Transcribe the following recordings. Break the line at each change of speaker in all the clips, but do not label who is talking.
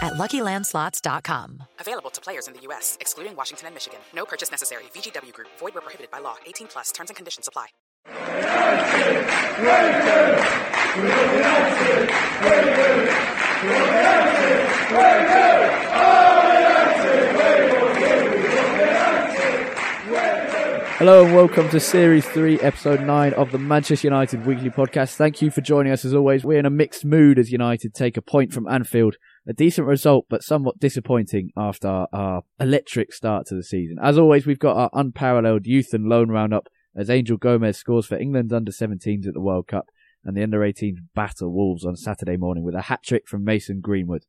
at LuckyLandSlots.com.
Available to players in the U.S., excluding Washington and Michigan. No purchase necessary. VGW Group. Void where prohibited by law. 18 plus. Terms and conditions apply.
Hello and welcome to Series 3, Episode 9 of the Manchester United Weekly Podcast. Thank you for joining us as always. We're in a mixed mood as United take a point from Anfield. A decent result, but somewhat disappointing after our electric start to the season. As always, we've got our unparalleled youth and loan roundup as Angel Gomes scores for England's under 17s at the World Cup and the under 18s batter Wolves on Saturday morning with a hat trick from Mason Greenwood.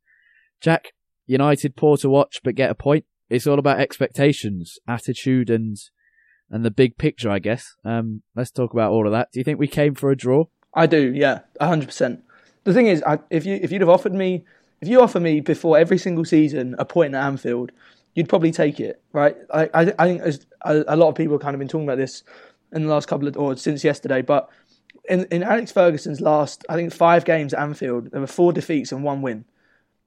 Jack, United poor to watch but get a point. It's all about expectations, attitude and and the big picture, I guess. Um, let's talk about all of that. Do you think we came for a draw?
I do, yeah, hundred percent. The thing is, I, if you if you'd have offered me, if you offer me before every single season a point at Anfield, you'd probably take it, right? I I, I think as a, a lot of people have kind of been talking about this in the last couple of or since yesterday, but in in Alex Ferguson's last, I think five games at Anfield, there were four defeats and one win.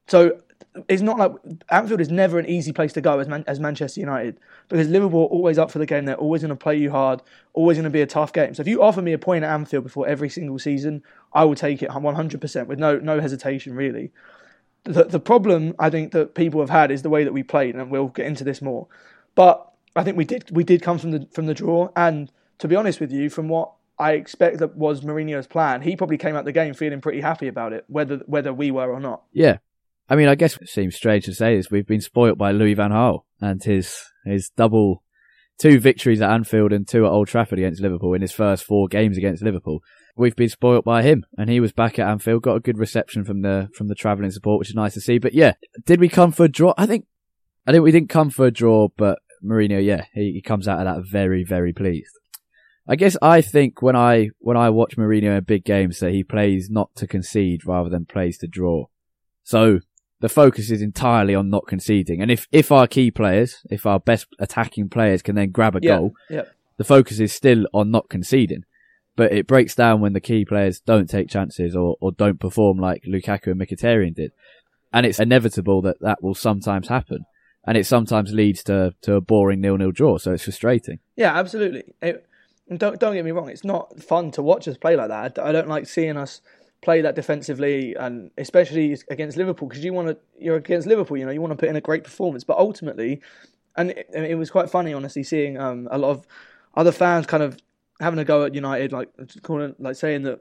So it's not like Anfield is never an easy place to go as Man, as Manchester United because Liverpool are always up for the game. They're always going to play you hard, always going to be a tough game. So if you offer me a point at Anfield before every single season, I will take it 100% with no no hesitation really. The the problem I think that people have had is the way that we played, and we'll get into this more. But I think we did we did come from the from the draw, and to be honest with you, from what I expect that was Mourinho's plan, he probably came out the game feeling pretty happy about it, whether whether we were or not.
Yeah. I mean, I guess it seems strange to say this. We've been spoilt by Louis Van Gaal and his his double two victories at Anfield and two at Old Trafford against Liverpool in his first four games against Liverpool. We've been spoilt by him, and he was back at Anfield, got a good reception from the from the travelling support, which is nice to see. But yeah, did we come for a draw? I think I think we didn't come for a draw, but Mourinho, yeah, he, he comes out of that very very pleased. I guess I think when I when I watch Mourinho in big games that he plays not to concede rather than plays to draw. So the focus is entirely on not conceding. And if, if our key players, if our best attacking players can then grab a
Yeah,
goal,
yeah.
the focus is still on not conceding. But it breaks down when the key players don't take chances or, or don't perform like Lukaku and Mkhitaryan did. And it's inevitable that that will sometimes happen. And it sometimes leads to, to a boring nil-nil draw. So it's frustrating.
Yeah, absolutely. It, don't don't get me wrong. It's not fun to watch us play like that. I don't like seeing us play that defensively, and especially against Liverpool because you want to. You're against Liverpool. You know, you want to put in a great performance. But ultimately, and it, and it was quite funny, honestly, seeing um, a lot of other fans kind of having a go at United, like calling, like saying that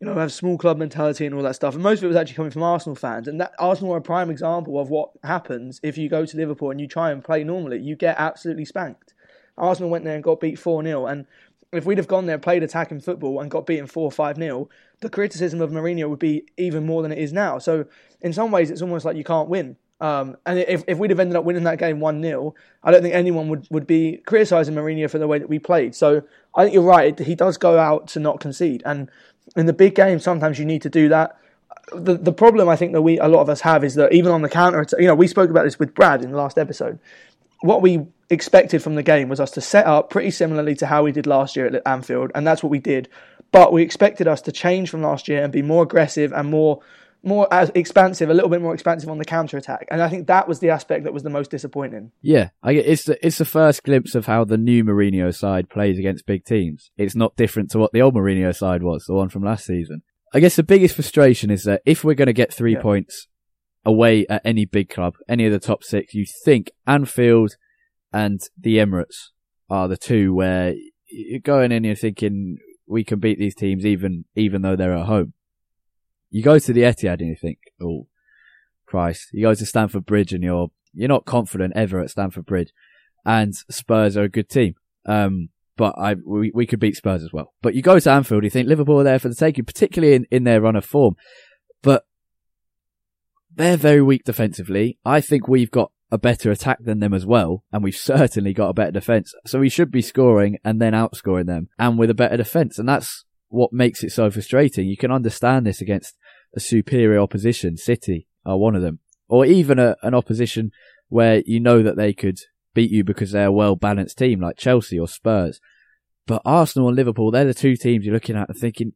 you know, have small club mentality and all that stuff. And most of it was actually coming from Arsenal fans. And that Arsenal are a prime example of what happens if you go to Liverpool and you try and play normally. You get absolutely spanked. Arsenal went there and got beat 4 0. And if we'd have gone there, played attacking football, and got beaten 4 5 0, the criticism of Mourinho would be even more than it is now. So, in some ways, it's almost like you can't win. Um, and if, if we'd have ended up winning that game 1 0, I don't think anyone would, would be criticising Mourinho for the way that we played. So, I think you're right. He does go out to not concede. And in the big game, sometimes you need to do that. The the problem I think that we a lot of us have is that even on the counter, you know, we spoke about this with Brad in the last episode. what we expected from the game was us to set up pretty similarly to how we did last year at Anfield, and that's what we did. But we expected us to change from last year and be more aggressive and more more as expansive, a little bit more expansive on the counter attack. And I think that was the aspect that was the most disappointing.
Yeah, I, it's the, it's the first glimpse of how the new Mourinho side plays against big teams. It's not different to what the old Mourinho side was, the one from last season. I guess the biggest frustration is that if we're going to get three
Yeah.
points away at any big club, any of the top six, you think Anfield and the Emirates are the two where you're going in and you're thinking we can beat these teams even even though they're at home. You go to the Etihad and you think, oh, Christ. You go to Stamford Bridge and you're you're not confident ever at Stamford Bridge. And Spurs are a good team. Um, but I we, we could beat Spurs as well. But you go to Anfield, you think Liverpool are there for the taking, particularly in, in their run of form. But they're very weak defensively. I think we've got a better attack than them as well, and we've certainly got a better defense. So we should be scoring and then outscoring them, and with a better defense. And that's what makes it so frustrating. You can understand this against a superior opposition. City are one of them, or even a, an opposition where you know that they could beat you because they're a well balanced team like Chelsea or Spurs. But Arsenal and Liverpool, they're the two teams you're looking at and thinking,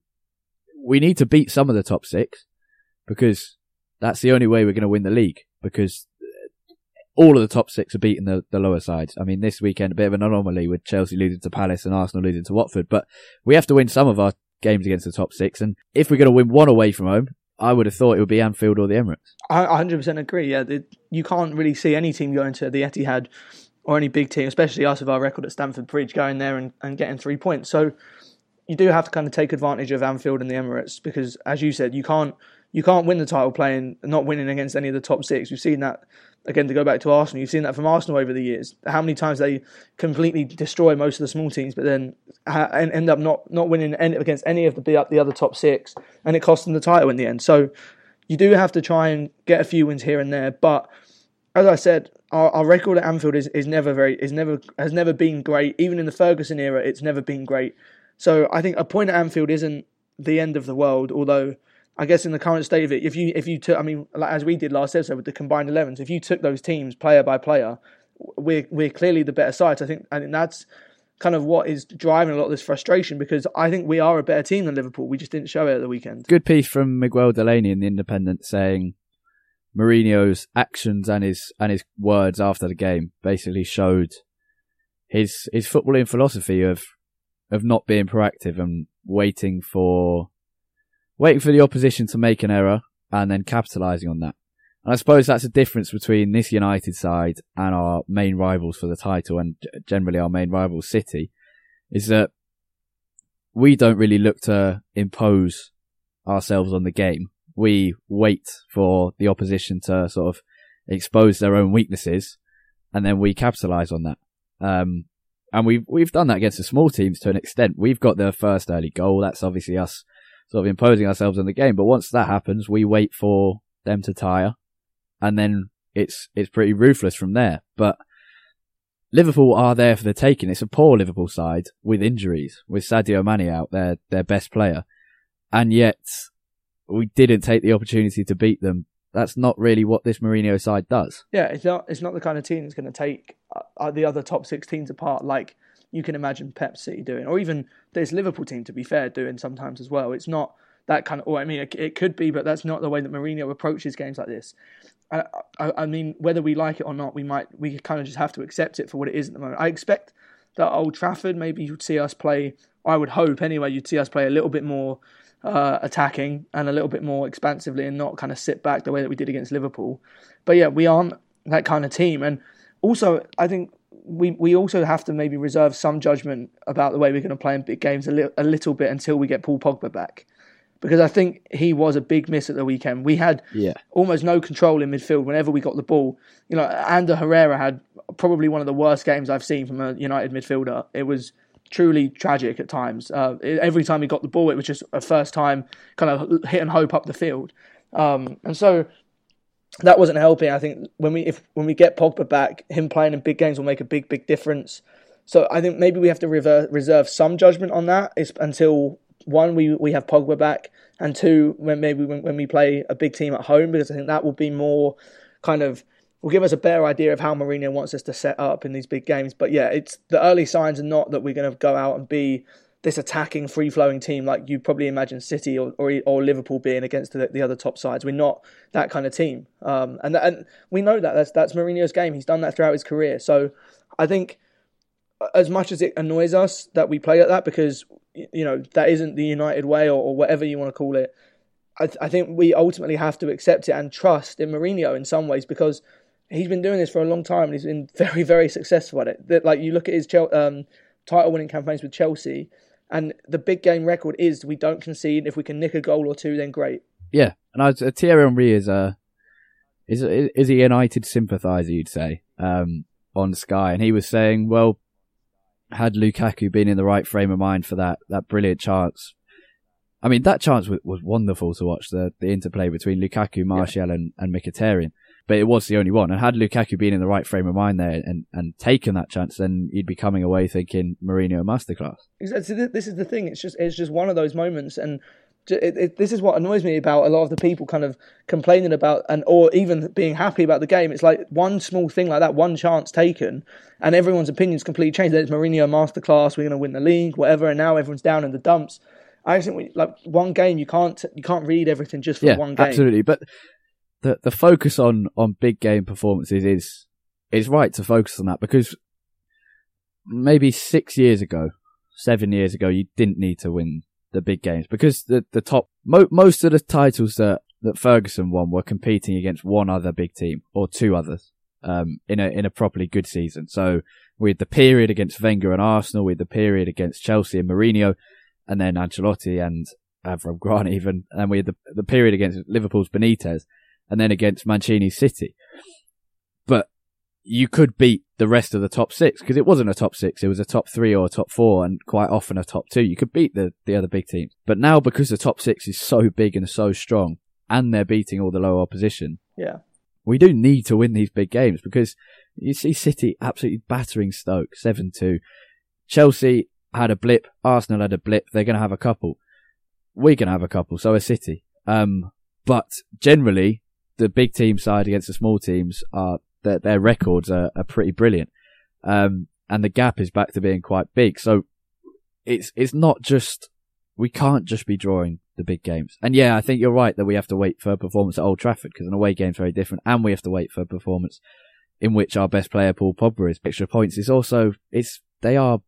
we need to beat some of the top six because that's the only way we're going to win the league because all of the top six are beating the, the lower sides. I mean, this weekend, a bit of an anomaly with Chelsea losing to Palace and Arsenal losing to Watford, but we have to win some of our games against the top six. And if we're going to win one away from home, I would have thought it would be Anfield or the Emirates.
I 100% agree. Yeah, the, you can't really see any team going to the Etihad or any big team, especially us with our record at Stamford Bridge, going there and, and getting three points. So you do have to kind of take advantage of Anfield and the Emirates because, as you said, you can't you can't win the title playing not winning against any of the top six. We've seen that again to go back to Arsenal. You've seen that from Arsenal over the years. How many times they completely destroy most of the small teams, but then end up not not winning any, against any of the the other top six, and it costs them the title in the end. So you do have to try and get a few wins here and there, but as I said, our, our record at Anfield is, is never very is never has never been great. Even in the Ferguson era, it's never been great. So I think a point at Anfield isn't the end of the world. Although I guess in the current state of it, if you if you took, I mean, like as we did last episode with the combined 11s, if you took those teams player by player, we're we're clearly the better side. I think think that's kind of what is driving a lot of this frustration because I think we are a better team than Liverpool. We just didn't show it at the weekend.
Good piece from Miguel Delaney in the Independent saying Mourinho's actions and his and his words after the game basically showed his his footballing philosophy of of not being proactive and waiting for waiting for the opposition to make an error and then capitalising on that. And I suppose that's a difference between this United side and our main rivals for the title and generally our main rival City is that we don't really look to impose ourselves on the game. We wait for the opposition to sort of expose their own weaknesses and then we capitalise on that. Um, and we've, we've done that against the small teams to an extent. We've got the first early goal. That's obviously us sort of imposing ourselves on the game. But once that happens, we wait for them to tire and then it's, it's pretty ruthless from there. But Liverpool are there for the taking. It's a poor Liverpool side with injuries, with Sadio Mane out, their, their best player. And yet we didn't take the opportunity to beat them. That's not really what this Mourinho side does.
Yeah, it's not it's not the kind of team that's going to take uh, the other top six teams apart like you can imagine Pep City doing, or even this Liverpool team. To be fair, doing sometimes as well. It's not that kind of. Or I mean, it, it could be, but that's not the way that Mourinho approaches games like this. I, I, I mean, whether we like it or not, we might we kind of just have to accept it for what it is at the moment. I expect that Old Trafford, maybe you'd see us play. I would hope anyway, you'd see us play a little bit more uh, attacking and a little bit more expansively, and not kind of sit back the way that we did against Liverpool. But yeah, we aren't that kind of team, and also I think we we also have to maybe reserve some judgment about the way we're going to play in big games a, li- a little bit until we get Paul Pogba back. Because I think he was a big miss at the weekend. We had
Yeah.
almost no control in midfield whenever we got the ball. You know, Ander Herrera had probably one of the worst games I've seen from a United midfielder. It was truly tragic at times. Uh, every time he got the ball, it was just a first time kind of hit and hope up the field. Um, and so that wasn't helping. I think when we if when we get Pogba back, him playing in big games will make a big big difference. So I think maybe we have to reserve some judgment on that is until one we we have Pogba back, and two when maybe when, when we play a big team at home because I think that will be more kind of will give us a better idea of how Mourinho wants us to set up in these big games. But yeah, it's the early signs are not that we're going to go out and be this attacking, free flowing team like you probably imagine City or, or, or Liverpool being against the, the, other top sides. We're not that kind of team, um, and and we know that that's that's Mourinho's game. He's done that throughout his career. So I think as much as it annoys us that we play like that because you know that isn't the United way or, or whatever you want to call it. I, th- I think we ultimately have to accept it and trust in Mourinho in some ways because he's been doing this for a long time and he's been very, very successful at it. That, like you look at his um, title-winning campaigns with Chelsea, and the big game record is we don't concede. If we can nick a goal or two, then great.
Yeah, and I, uh, Thierry Henry is a is is a United sympathiser, you'd say, um, on Sky, and he was saying, well, had Lukaku been in the right frame of mind for that that brilliant chance. I mean, that chance was, was wonderful to watch the, the interplay between Lukaku, Martial, yeah. and, and Mkhitaryan but it was the only one. And had Lukaku been in the right frame of mind there and, and taken that chance, then you'd be coming away thinking Mourinho masterclass.
Exactly. This is the thing. It's just it's just one of those moments, and it, it, this is what annoys me about a lot of the people kind of complaining about and or even being happy about the game. It's like one small thing like that, one chance taken, and everyone's opinions completely changed. Then it's Mourinho masterclass. We're going to win the league, whatever, and now everyone's down in the dumps. I think we, like one game, you can't you can't read everything just for
yeah,
one game.
Absolutely, but the the focus on on big game performances is is right to focus on that because maybe six years ago, seven years ago, you didn't need to win the big games because the the top mo- most of the titles that that Ferguson won were competing against one other big team or two others um, in a in a properly good season. So we had the period against Wenger and Arsenal, we had the period against Chelsea and Mourinho, and then Ancelotti and Avram Grant even, and we had the the period against Liverpool's Benitez and then against Mancini City. But you could beat the rest of the top six because it wasn't a top six. It was a top three or a top four and quite often a top two. You could beat the, the other big teams. But now because the top six is so big and so strong and they're beating all the lower opposition.
Yeah.
We do need to win these big games because you see City absolutely battering Stoke 7-2. Chelsea had a blip. Arsenal had a blip. They're going to have a couple. We're going to have a couple. So is City. Um, but generally, the big team side against the small teams are their, their records are, are pretty brilliant. Um, and the gap is back to being quite big. So it's, it's not just, we can't just be drawing the big games. And yeah, I think you're right that we have to wait for a performance at Old Trafford because an away game's very different and we have to wait for a performance in which our best player, Paul Pogba, is extra points. It's also, it's, they are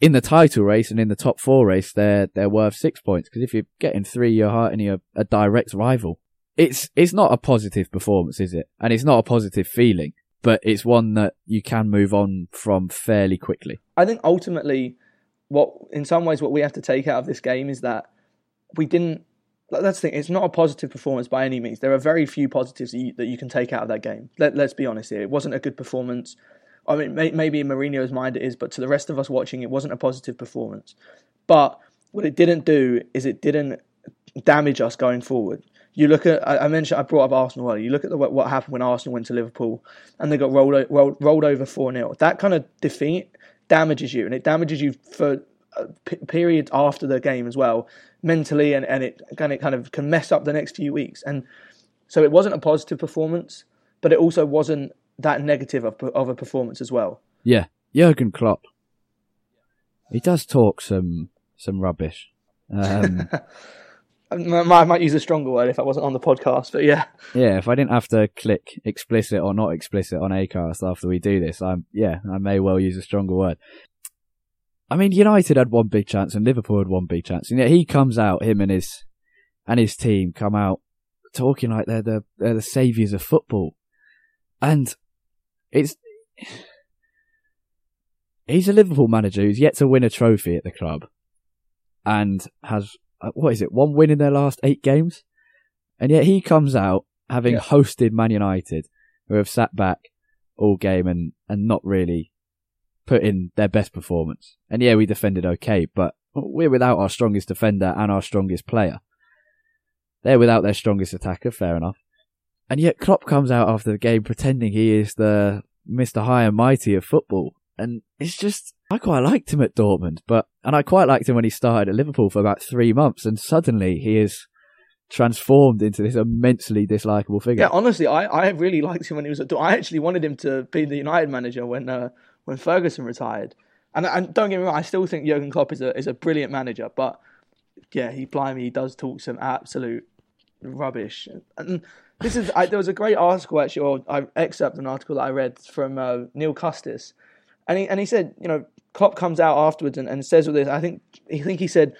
in the title race and in the top four race, they're, they're worth six points because if you're getting three, you're hurting a, a direct rival it's it's not a positive performance, is it? And it's not a positive feeling, but it's one that you can move on from fairly quickly.
I think ultimately, what in some ways what we have to take out of this game is that we didn't. That's the thing. It's not a positive performance by any means. There are very few positives that you, that you can take out of that game. Let, let's be honest here. It wasn't a good performance. I mean, may, maybe in Mourinho's mind it is, but to the rest of us watching, it wasn't a positive performance. But what it didn't do is it didn't damage us going forward you look at I mentioned I brought up Arsenal earlier. You look at the, what happened when Arsenal went to Liverpool and they got rolled rolled, rolled over four 0 That kind of defeat damages you, and it damages you for uh, periods after the game as well, mentally, and, and it kind of kind of can mess up the next few weeks. And so it wasn't a positive performance, but it also wasn't that negative of, of a performance as well.
Yeah, Jurgen Klopp. He does talk some some rubbish. Um, Um,
I might, I might use a stronger word if I wasn't on the podcast, but yeah.
Yeah, if I didn't have to click explicit or not explicit on Acast after we do this, I'm yeah, I may well use a stronger word. I mean, United had one big chance and Liverpool had one big chance, and yet he comes out, him and his and his team come out talking like they're the they're the saviors of football, and it's he's a Liverpool manager who's yet to win a trophy at the club, and has Uh, what is it, one win in their last eight games? And yet he comes out having yeah. hosted Man United, who have sat back all game and, and not really put in their best performance. And yeah, we defended okay, but we're without our strongest defender and our strongest player. They're without their strongest attacker, fair enough. And yet Klopp comes out after the game pretending he is the Mr. High and Mighty of football. And it's just, I quite liked him at Dortmund, but, and I quite liked him when he started at Liverpool for about three months and suddenly he is transformed into this immensely dislikable figure.
Yeah, honestly, I, I really liked him when he was at. Dortmund. I actually wanted him to be the United manager when uh, when Ferguson retired. And, and don't get me wrong, I still think Jurgen Klopp is a is a brilliant manager, but yeah, he blimey, he does talk some absolute rubbish. And this is I, there was a great article actually, or I excerpt an article that I read from uh, Neil Custis, and he and he said, you know, Klopp comes out afterwards and, and says all this. I think I think he said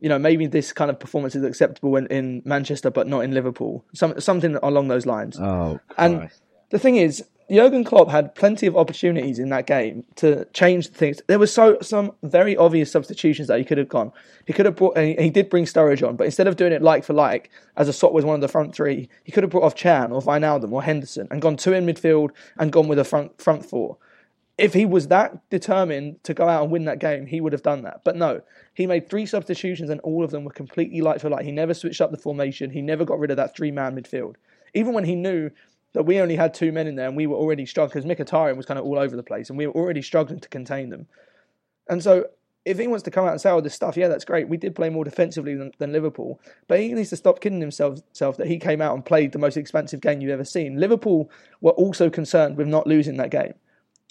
you know, maybe this kind of performance is acceptable in, in Manchester, but not in Liverpool. Some, something along those lines.
Oh,
and the thing is, Jurgen Klopp had plenty of opportunities in that game to change things. There were so some very obvious substitutions that he could have gone. He could have brought. He, he did bring Sturridge on, but instead of doing it like for like, as a swap was one of the front three, he could have brought off Can or Wijnaldum or Henderson and gone two in midfield and gone with a front front four if he was that determined to go out and win that game, he would have done that. But no, he made three substitutions and all of them were completely light for light. He never switched up the formation. He never got rid of that three man midfield. Even when he knew that we only had two men in there and we were already struggling, because Mkhitaryan was kind of all over the place and we were already struggling to contain them. And so if he wants to come out and say all this stuff, yeah, that's great. We did play more defensively than, than Liverpool, but he needs to stop kidding himself, himself that he came out and played the most expensive game you've ever seen. Liverpool were also concerned with not losing that game.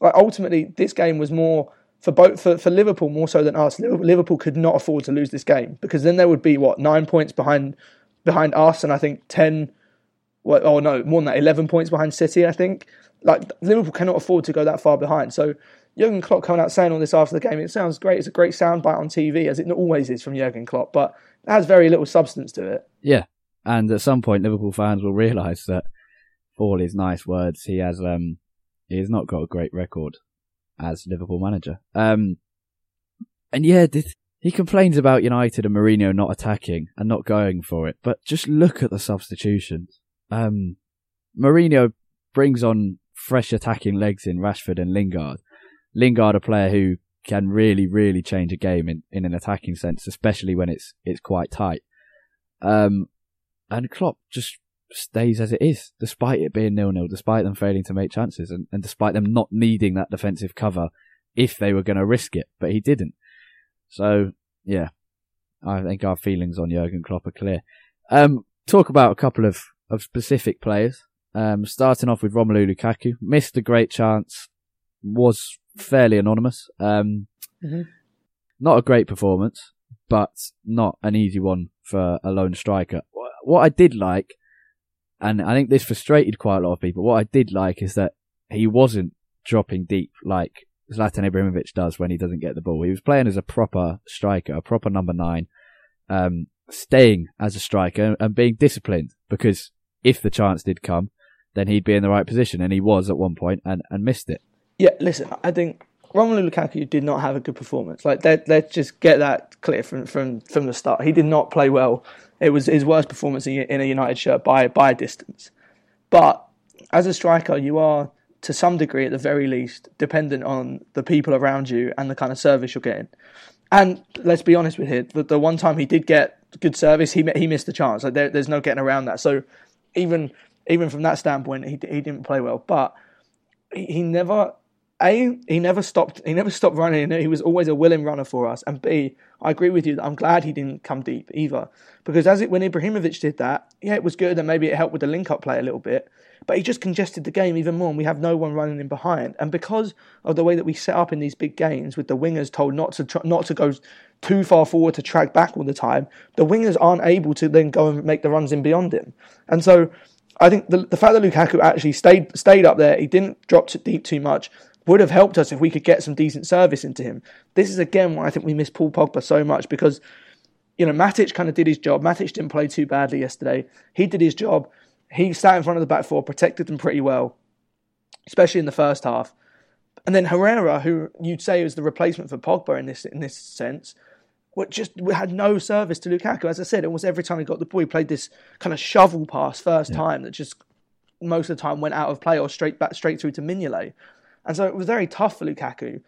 Like ultimately, this game was more for both for, for Liverpool more so than us. Liverpool could not afford to lose this game because then there would be what nine points behind behind us, and I think ten. Well, oh no, more than that, eleven points behind City. I think like Liverpool cannot afford to go that far behind. So Jurgen Klopp coming out saying all this after the game, it sounds great. It's a great soundbite on TV, as it always is from Jurgen Klopp, but it has very little substance to it.
Yeah, and at some point, Liverpool fans will realise that for all his nice words, he has um He's not got a great record as Liverpool manager. Um, and yeah, this, he complains about United and Mourinho not attacking and not going for it, but just look at the substitutions. Um, Mourinho brings on fresh attacking legs in Rashford and Lingard. Lingard, a player who can really, really change a game in, in an attacking sense, especially when it's it's quite tight. Um, and Klopp just stays as it is, despite it being nil-nil, despite them failing to make chances, and, and despite them not needing that defensive cover if they were going to risk it, but he didn't. So, yeah, I think our feelings on Jurgen Klopp are clear. Um, talk about a couple of, of specific players. Um, starting off with Romelu Lukaku, missed a great chance, was fairly anonymous. Um, mm-hmm. not a great performance, but not an easy one for a lone striker. What I did like and I think this frustrated quite a lot of people. What I did like is that he wasn't dropping deep like Zlatan Ibrahimovic does when he doesn't get the ball. He was playing as a proper striker, a proper number nine, um, staying as a striker and being disciplined because if the chance did come, then he'd be in the right position, and he was at one point and, and missed it.
Yeah, listen, I think Romelu Lukaku did not have a good performance. Like, let, let's just get that clear from, from, from the start. He did not play well it was his worst performance in a United shirt by by a distance. But as a striker, you are to some degree, at the very least, dependent on the people around you and the kind of service you're getting. And let's be honest with him, the, the one time he did get good service, he he missed the chance. Like there, there's no getting around that. So even even from that standpoint, he he didn't play well. But he, he never a, he never stopped. He never stopped running. He was always a willing runner for us. And B, I agree with you. That I'm glad he didn't come deep either, because as it when Ibrahimovic did that, yeah, it was good, and maybe it helped with the link-up play a little bit. But he just congested the game even more, and we have no one running in behind. And because of the way that we set up in these big games, with the wingers told not to tr- not to go too far forward to track back all the time, the wingers aren't able to then go and make the runs in beyond him. And so I think the, the fact that Lukaku actually stayed stayed up there, he didn't drop deep too much, would have helped us if we could get some decent service into him. This is again why I think we miss Paul Pogba so much because, you know, Matic kind of did his job. Matic didn't play too badly yesterday. He did his job. He sat in front of the back four, protected them pretty well, especially in the first half. And then Herrera, who you'd say was the replacement for Pogba in this in this sense, just had no service to Lukaku. As I said, almost every time he got the ball, he played this kind of shovel pass first yeah. time that just most of the time went out of play or straight back straight through to Mignolet. And so it was very tough for Lukaku.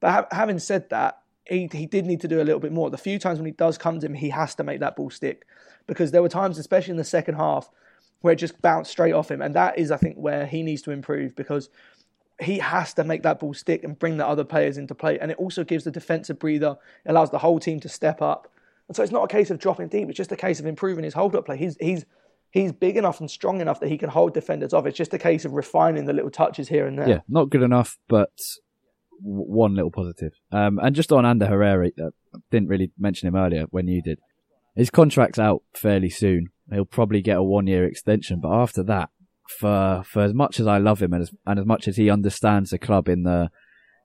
But ha- having said that, he, he did need to do a little bit more. The few times when he does come to him, he has to make that ball stick. Because there were times, especially in the second half, where it just bounced straight off him. And that is, I think, where he needs to improve because he has to make that ball stick and bring the other players into play. And it also gives the defensive breather, it allows the whole team to step up. And so it's not a case of dropping deep. It's just a case of improving his hold up play. He's he's he's big enough and strong enough that he can hold defenders off. It's just a case of refining the little touches here and there.
Yeah, not good enough, but one little positive. Um, and just on Ander Herrera, uh, didn't really mention him earlier when you did. His contract's out fairly soon. He'll probably get a one year extension, but after that, for for as much as I love him and as and as much as he understands the club in the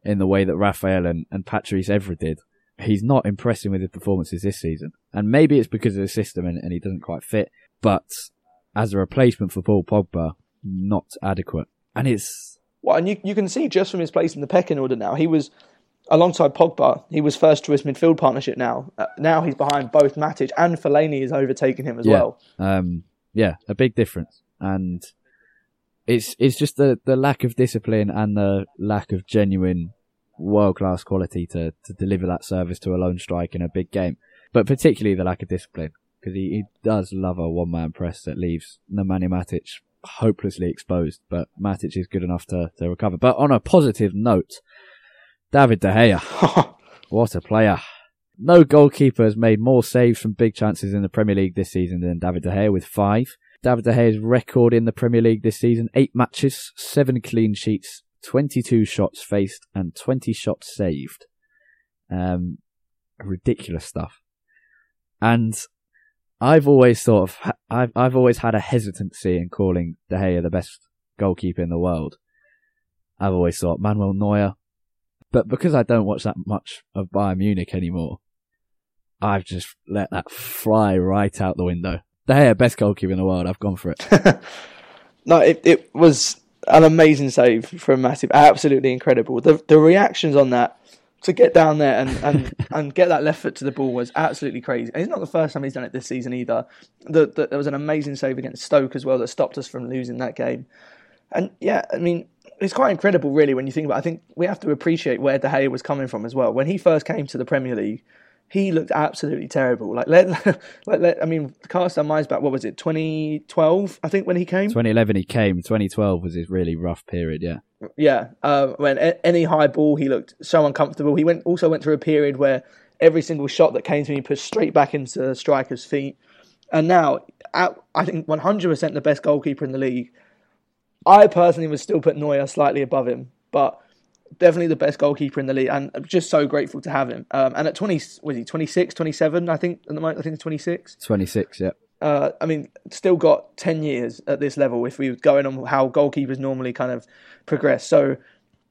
in the way that Raphael and, and Patrice Evra did, he's not impressing with his performances this season. And maybe it's because of the system and, and he doesn't quite fit. But as a replacement for Paul Pogba, not adequate. And it's
Well, and you, you can see just from his place in the pecking order now, he was alongside Pogba. He was first choice midfield partnership. Now, uh, now he's behind both Matic and Fellaini is overtaking him as
yeah,
well.
um, yeah, a big difference. And it's it's just the the lack of discipline and the lack of genuine world class quality to to deliver that service to a lone strike in a big game, but particularly the lack of discipline because he, he does love a one man press that leaves Nemanja Matic hopelessly exposed. But Matic is good enough to to recover. But on a positive note, David De Gea, what a player! No goalkeeper has made more saves from big chances in the Premier League this season than David De Gea with five. David De Gea's record in the Premier League this season, eight matches, seven clean sheets, 22 shots faced and 20 shots saved. Um, ridiculous stuff. And I've always sort of, I've, I've always had a hesitancy in calling De Gea the best goalkeeper in the world. I've always thought Manuel Neuer, but because I don't watch that much of Bayern Munich anymore, I've just let that fly right out the window. De Gea, best goalkeeper in the world. I've gone for it.
No, it, it was an amazing save from a Massive. Absolutely incredible. The the reactions on that to get down there and, and, and get that left foot to the ball was absolutely crazy. And it's not the first time he's done it this season either. The, the, there was an amazing save against Stoke as well that stopped us from losing that game. And yeah, I mean, it's quite incredible, really, when you think about. it. I think we have to appreciate where De Gea was coming from as well. When he first came to the Premier League, he looked absolutely terrible. Like, let, like, let I mean, cast our minds back. What was it? 2012, I think, when he came.
2011 he came. 2012 was his really rough period. Yeah.
Yeah, uh, when a- any high ball, he looked so uncomfortable. He went also went through a period where every single shot that came to him, he pushed straight back into the striker's feet. And now, at, I think 100% the best goalkeeper in the league. I personally would still put Neuer slightly above him, but definitely the best goalkeeper in the league. And I'm just so grateful to have him. Um, and at 20, was he 26, 27? I think at the moment, I think 26
26. Yeah.
Uh, I mean, still got 10 years at this level if we were going on how goalkeepers normally kind of progress. So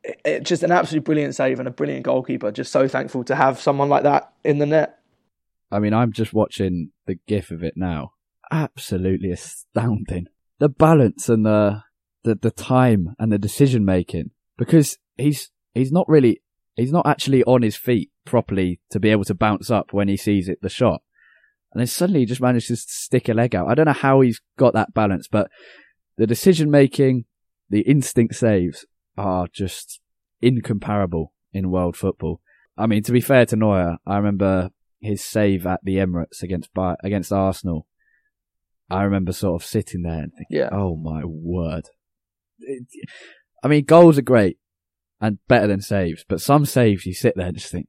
it, it, just an absolutely brilliant save and a brilliant goalkeeper. Just so thankful to have someone like that in the net.
I mean, I'm just watching the gif of it now. Absolutely astounding. The balance and the, the, the time and the decision making because he's, he's not really, he's not actually on his feet properly to be able to bounce up when he sees it, the shot. And then suddenly he just manages to stick a leg out. I don't know how he's got that balance, but the decision making, the instinct saves are just incomparable in world football. I mean, to be fair to Neuer, I remember his save at the Emirates against against Arsenal. I remember sort of sitting there and thinking,
Yeah.
"Oh my word!" It- I mean, goals are great and better than saves, but some saves you sit there and just think.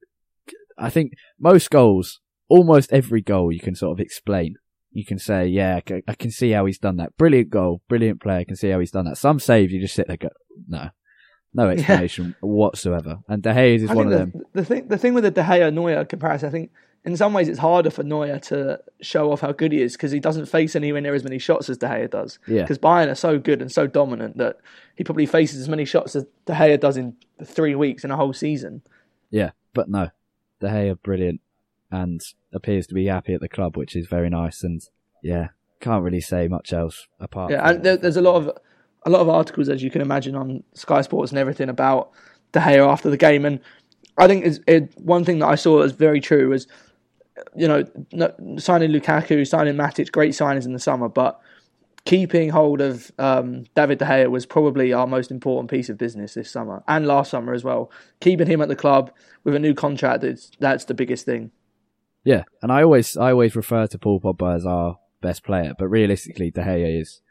I think most goals, almost every goal, you can sort of explain. You can say, "Yeah, I can see how he's done that. Brilliant goal, brilliant player. I can see how he's done that." Some saves you just sit there, and go, "No, no explanation whatsoever." And De Gea is
I
one of
think
them.
the, the thing, the thing with the De Gea Neuer comparison, I think in some ways it's harder for Neuer to show off how good he is because he doesn't face anywhere near as many shots as De Gea does.
Yeah.
Because Bayern are so good and so dominant that he probably faces as many shots as De Gea does in three weeks in a whole season.
Yeah, but no, De Gea brilliant and appears to be happy at the club, which is very nice. And yeah, can't really say much else apart.
Yeah, and there, there's a lot of a lot of articles, as you can imagine, on Sky Sports and everything about De Gea after the game. And I think it's, it, one thing that I saw as very true was, you know, no, signing Lukaku, signing Matic, great signings in the summer, but keeping hold of um, David De Gea was probably our most important piece of business this summer and last summer as well. Keeping him at the club with a new contract, it's, that's the biggest thing.
Yeah, and I always I always refer to Paul Pogba as our best player, but realistically, De Gea is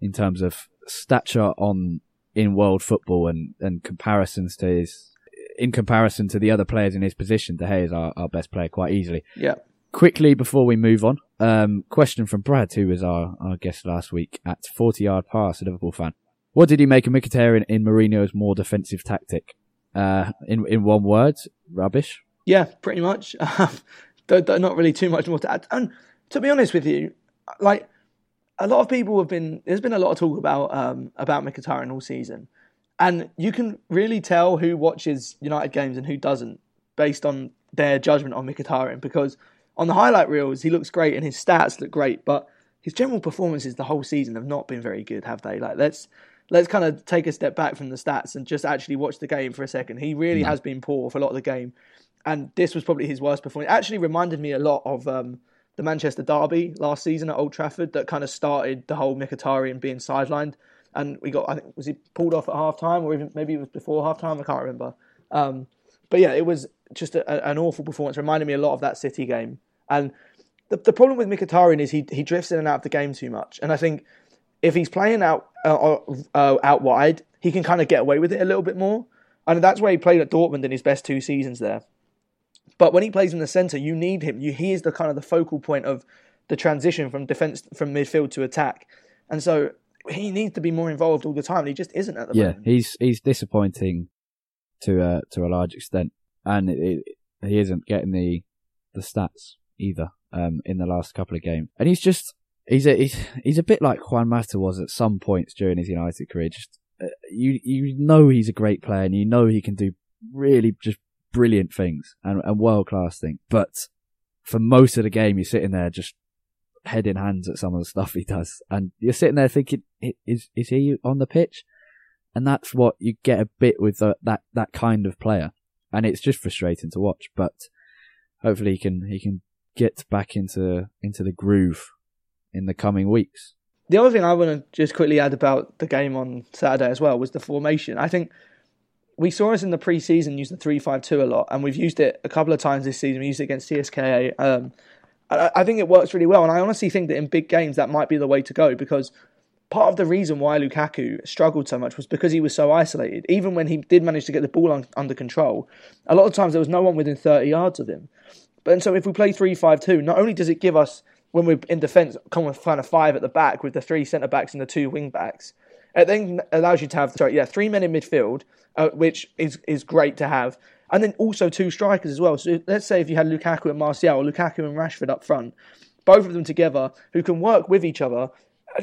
in terms of stature on in world football and and comparisons to his in comparison to the other players in his position, De Gea is our, our best player quite easily.
Yeah.
quickly before we move on, um, question from Brad, who was our, our guest last week at 40 yard pass, a Liverpool fan. What did he make of Mkhitaryan in Mourinho's more defensive tactic? Uh, in in one word, rubbish.
Yeah, pretty much. not really too much more to add. And to be honest with you, like a lot of people have been, there's been a lot of talk about um, about Mkhitaryan all season, and you can really tell who watches United games and who doesn't based on their judgment on Mkhitaryan because on the highlight reels he looks great and his stats look great, but his general performances the whole season have not been very good, have they? Like let's let's kind of take a step back from the stats and just actually watch the game for a second. He really has been poor for a lot of the game, and this was probably his worst performance. It actually reminded me a lot of um, the Manchester derby last season at Old Trafford that kind of started the whole Mkhitaryan being sidelined. And we got, I think, was he pulled off at half time or even maybe it was before half time? I can't remember. Um, but yeah, it was just a, an awful performance. Reminded me a lot of that City game. And the, the problem with Mkhitaryan is he he drifts in and out of the game too much. And I think if he's playing out uh, uh, out wide, he can kind of get away with it a little bit more. And that's where he played at Dortmund in his best two seasons there. But when he plays in the centre, you need him. You, he is the kind of the focal point of the transition from defence from midfield to attack, and so he needs to be more involved all the time. And he just isn't at the
yeah,
moment.
Yeah, he's he's disappointing to a to a large extent, and it, it, he isn't getting the the stats either um, in the last couple of games. And he's just he's a he's, he's a bit like Juan Mata was at some points during his United career. Just uh, you you know he's a great player, and you know he can do really just brilliant things and, and world class things. But for most of the game, you're sitting there just head in hands at some of the stuff he does, and you're sitting there thinking, is is he on the pitch? And that's what you get a bit with the, that that kind of player, and it's just frustrating to watch. But hopefully, he can he can get back into into the groove in the coming weeks.
The other thing I want to just quickly add about the game on Saturday as well was the formation. I think we saw us in the pre-season use the three-five-two a lot, and we've used it a couple of times this season. We used it against CSKA. Um, I, I think it works really well, and I honestly think that in big games that might be the way to go because part of the reason why Lukaku struggled so much was because he was so isolated. Even when he did manage to get the ball on, under control, a lot of times there was no one within 30 yards of him. But and so if we play 3-5-2, not only does it give us when we're in defence, come with kind of five at the back with the three centre backs and the two wing backs, it then allows you to have sorry, yeah, three men in midfield, uh, which is is great to have, and then also two strikers as well. So let's say if you had Lukaku and Martial, or Lukaku and Rashford up front, both of them together who can work with each other.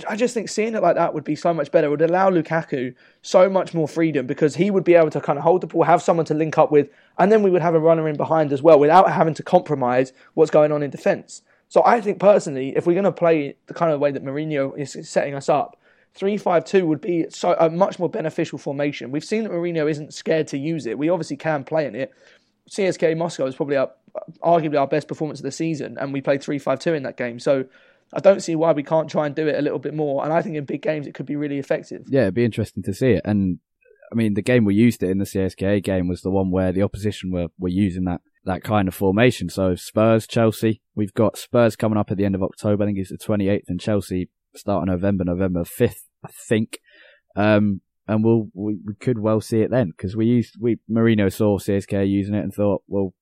I just think seeing it like that would be so much better. It would allow Lukaku so much more freedom because he would be able to kind of hold the ball, have someone to link up with, and then we would have a runner in behind as well without having to compromise what's going on in defence. So I think personally, if we're going to play the kind of way that Mourinho is setting us up, Three-five-two would be so a much more beneficial formation. We've seen that Mourinho isn't scared to use it. We obviously can play in it. CSK Moscow is probably our, arguably our best performance of the season, and we played three-five-two in that game. So I don't see why we can't try and do it a little bit more. And I think in big games it could be really effective.
Yeah, it'd be interesting to see it. And I mean, the game we used it in the CSKA game was the one where the opposition were, were using that, that kind of formation. So Spurs, Chelsea, we've got Spurs coming up at the end of October. I think it's the 28th and Chelsea start of November, November 5th, I think. Um, and we'll, we, we could well see it then because we used, we, Mourinho saw CSK using it and thought, well,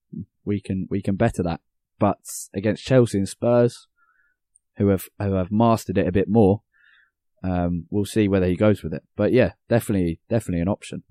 we can, we can better that. But against Chelsea and Spurs, who have, who have mastered it a bit more, um, we'll see whether he goes with it. But yeah, definitely, definitely an option.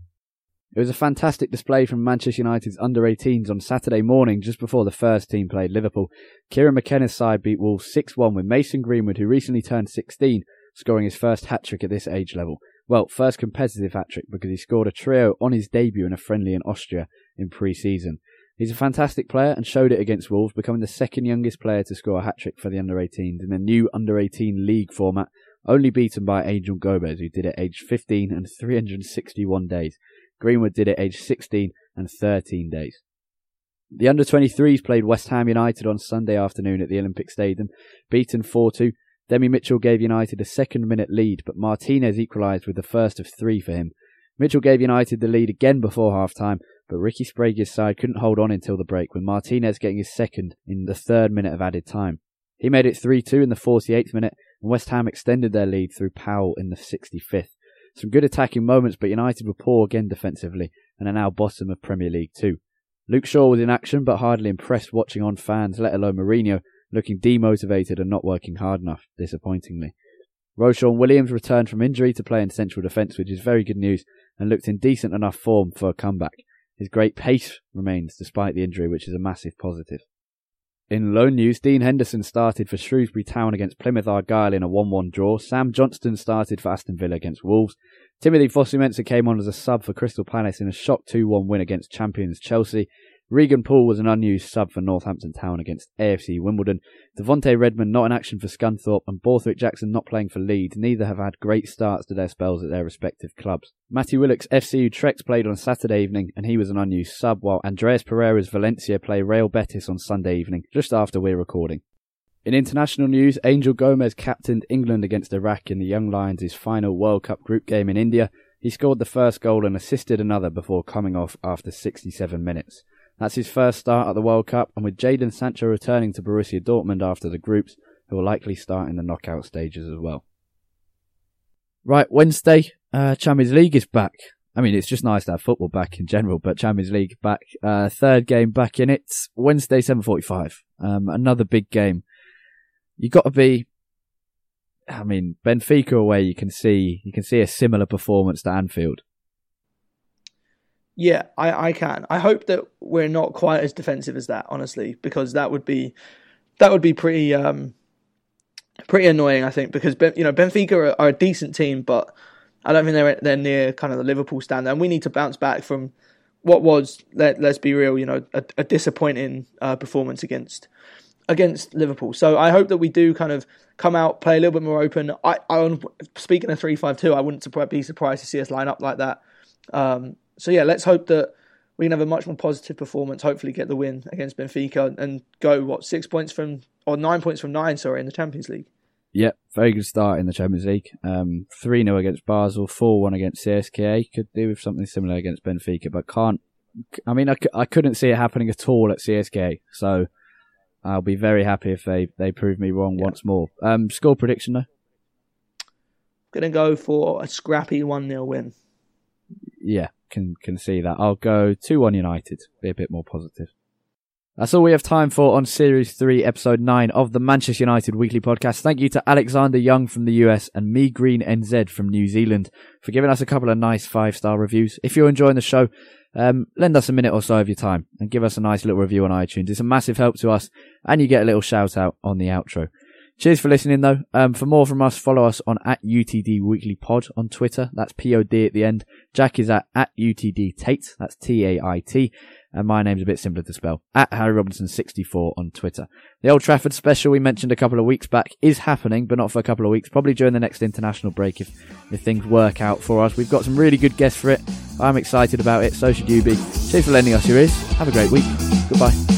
It was a fantastic display from Manchester United's under 18s on Saturday morning just before the first team played Liverpool. Kieran McKenna's side beat Wolves 6-1 with Mason Greenwood, who recently turned 16, scoring his first hat-trick at this age level. Well, first competitive hat-trick because he scored a trio on his debut in a friendly in Austria in pre-season. He's a fantastic player and showed it against Wolves, becoming the second youngest player to score a hat-trick for the under 18s in the new under 18 league format, only beaten by Angel Gomes, who did it aged 15 and 361 days. Greenwood did it aged 16 and 13 days. The under 23s played West Ham United on Sunday afternoon at the Olympic Stadium, beaten 4 2. Demi Mitchell gave United a second minute lead, but Martinez equalised with the first of three for him. Mitchell gave United the lead again before half time, but Ricky Sbragia's side couldn't hold on until the break, with Martinez getting his second in the third minute of added time. He made it 3 2 in the 48th minute, and West Ham extended their lead through Powell in the 65th. Some good attacking moments, but United were poor again defensively and are now bottom of Premier League 2. Luke Shaw was in action, but hardly impressed watching on fans, let alone Mourinho, looking demotivated and not working hard enough, disappointingly. Ro-Shaun Williams returned from injury to play in central defence, which is very good news, and looked in decent enough form for a comeback. His great pace remains despite the injury, which is a massive positive. In loan news, Dean Henderson started for Shrewsbury Town against Plymouth Argyle in a 1-1 draw. Sam Johnstone started for Aston Villa against Wolves. Timothy Fosu-Mensah came on as a sub for Crystal Palace in a shock 2-1 win against champions Chelsea. Regan Poole was an unused sub for Northampton Town against AFC Wimbledon. Devonte Redmond not in action for Scunthorpe and Borthwick Jackson not playing for Leeds. Neither have had great starts to their spells at their respective clubs. Matthew Willock's FC Utrecht played on Saturday evening and he was an unused sub while Andreas Pereira's Valencia play Real Betis on Sunday evening just after we're recording. In international news, Angel Gomes captained England against Iraq in the Young Lions' final World Cup group game in India. He scored the first goal and assisted another before coming off after 67 minutes. That's his first start at the World Cup, and with Jadon Sancho returning to Borussia Dortmund after the groups, he will likely start in the knockout stages as well. Right, Wednesday, uh, Champions League is back. I mean, it's just nice to have football back in general, but Champions League back, uh, third game back in it. Wednesday, 7.45. Um, another big game. You gotta be, I mean, Benfica away, you can see, you can see a similar performance to Anfield.
Yeah, I, I can. I hope that we're not quite as defensive as that, honestly, because that would be that would be pretty um, pretty annoying. I think because you know Benfica are, are, a decent team, but I don't think they're they're near kind of the Liverpool standard, and we need to bounce back from what was let let's be real, you know, a, a disappointing uh, performance against against Liverpool. So I hope that we do kind of come out, play a little bit more open. I, I speaking of three five two, I wouldn't be surprised to see us line up like that. Um, so yeah, let's hope that we can have a much more positive performance. Hopefully, get the win against Benfica and go what six points from or nine points from nine. Sorry, in the Champions League.
Yep, very good start in the Champions League. Um, 3 0 against Basel, 4 1 against CSKA. Could do with something similar against Benfica, but can't. I mean, I, I couldn't see it happening at all at CSKA, so I'll be very happy if they, they prove me wrong yeah. once more. Um, score prediction though?
Gonna go for a scrappy 1 0 win.
Yeah, can can see that. I'll go 2 1 United, be a bit more positive. That's all we have time for on Series 3, Episode 9 of the Manchester United Weekly Podcast. Thank you to Alexander Young from the US and Me Green NZ from New Zealand for giving us a couple of nice five star reviews. If you're enjoying the show, um, lend us a minute or so of your time and give us a nice little review on iTunes. It's a massive help to us and you get a little shout out on the outro. Cheers for listening though. Um, for more from us, follow us on at UTD Weekly Pod on Twitter. That's POD at the end. Jack is at, at UTD Tait. That's T-A-I-T. And my name's a bit simpler to spell. At Harry Robinson 64 on Twitter. The Old Trafford special we mentioned a couple of weeks back is happening, but not for a couple of weeks. Probably during the next international break if, if things work out for us. We've got some really good guests for it. I'm excited about it. So should you be. Cheers for lending us your ears. Have a great week. Goodbye.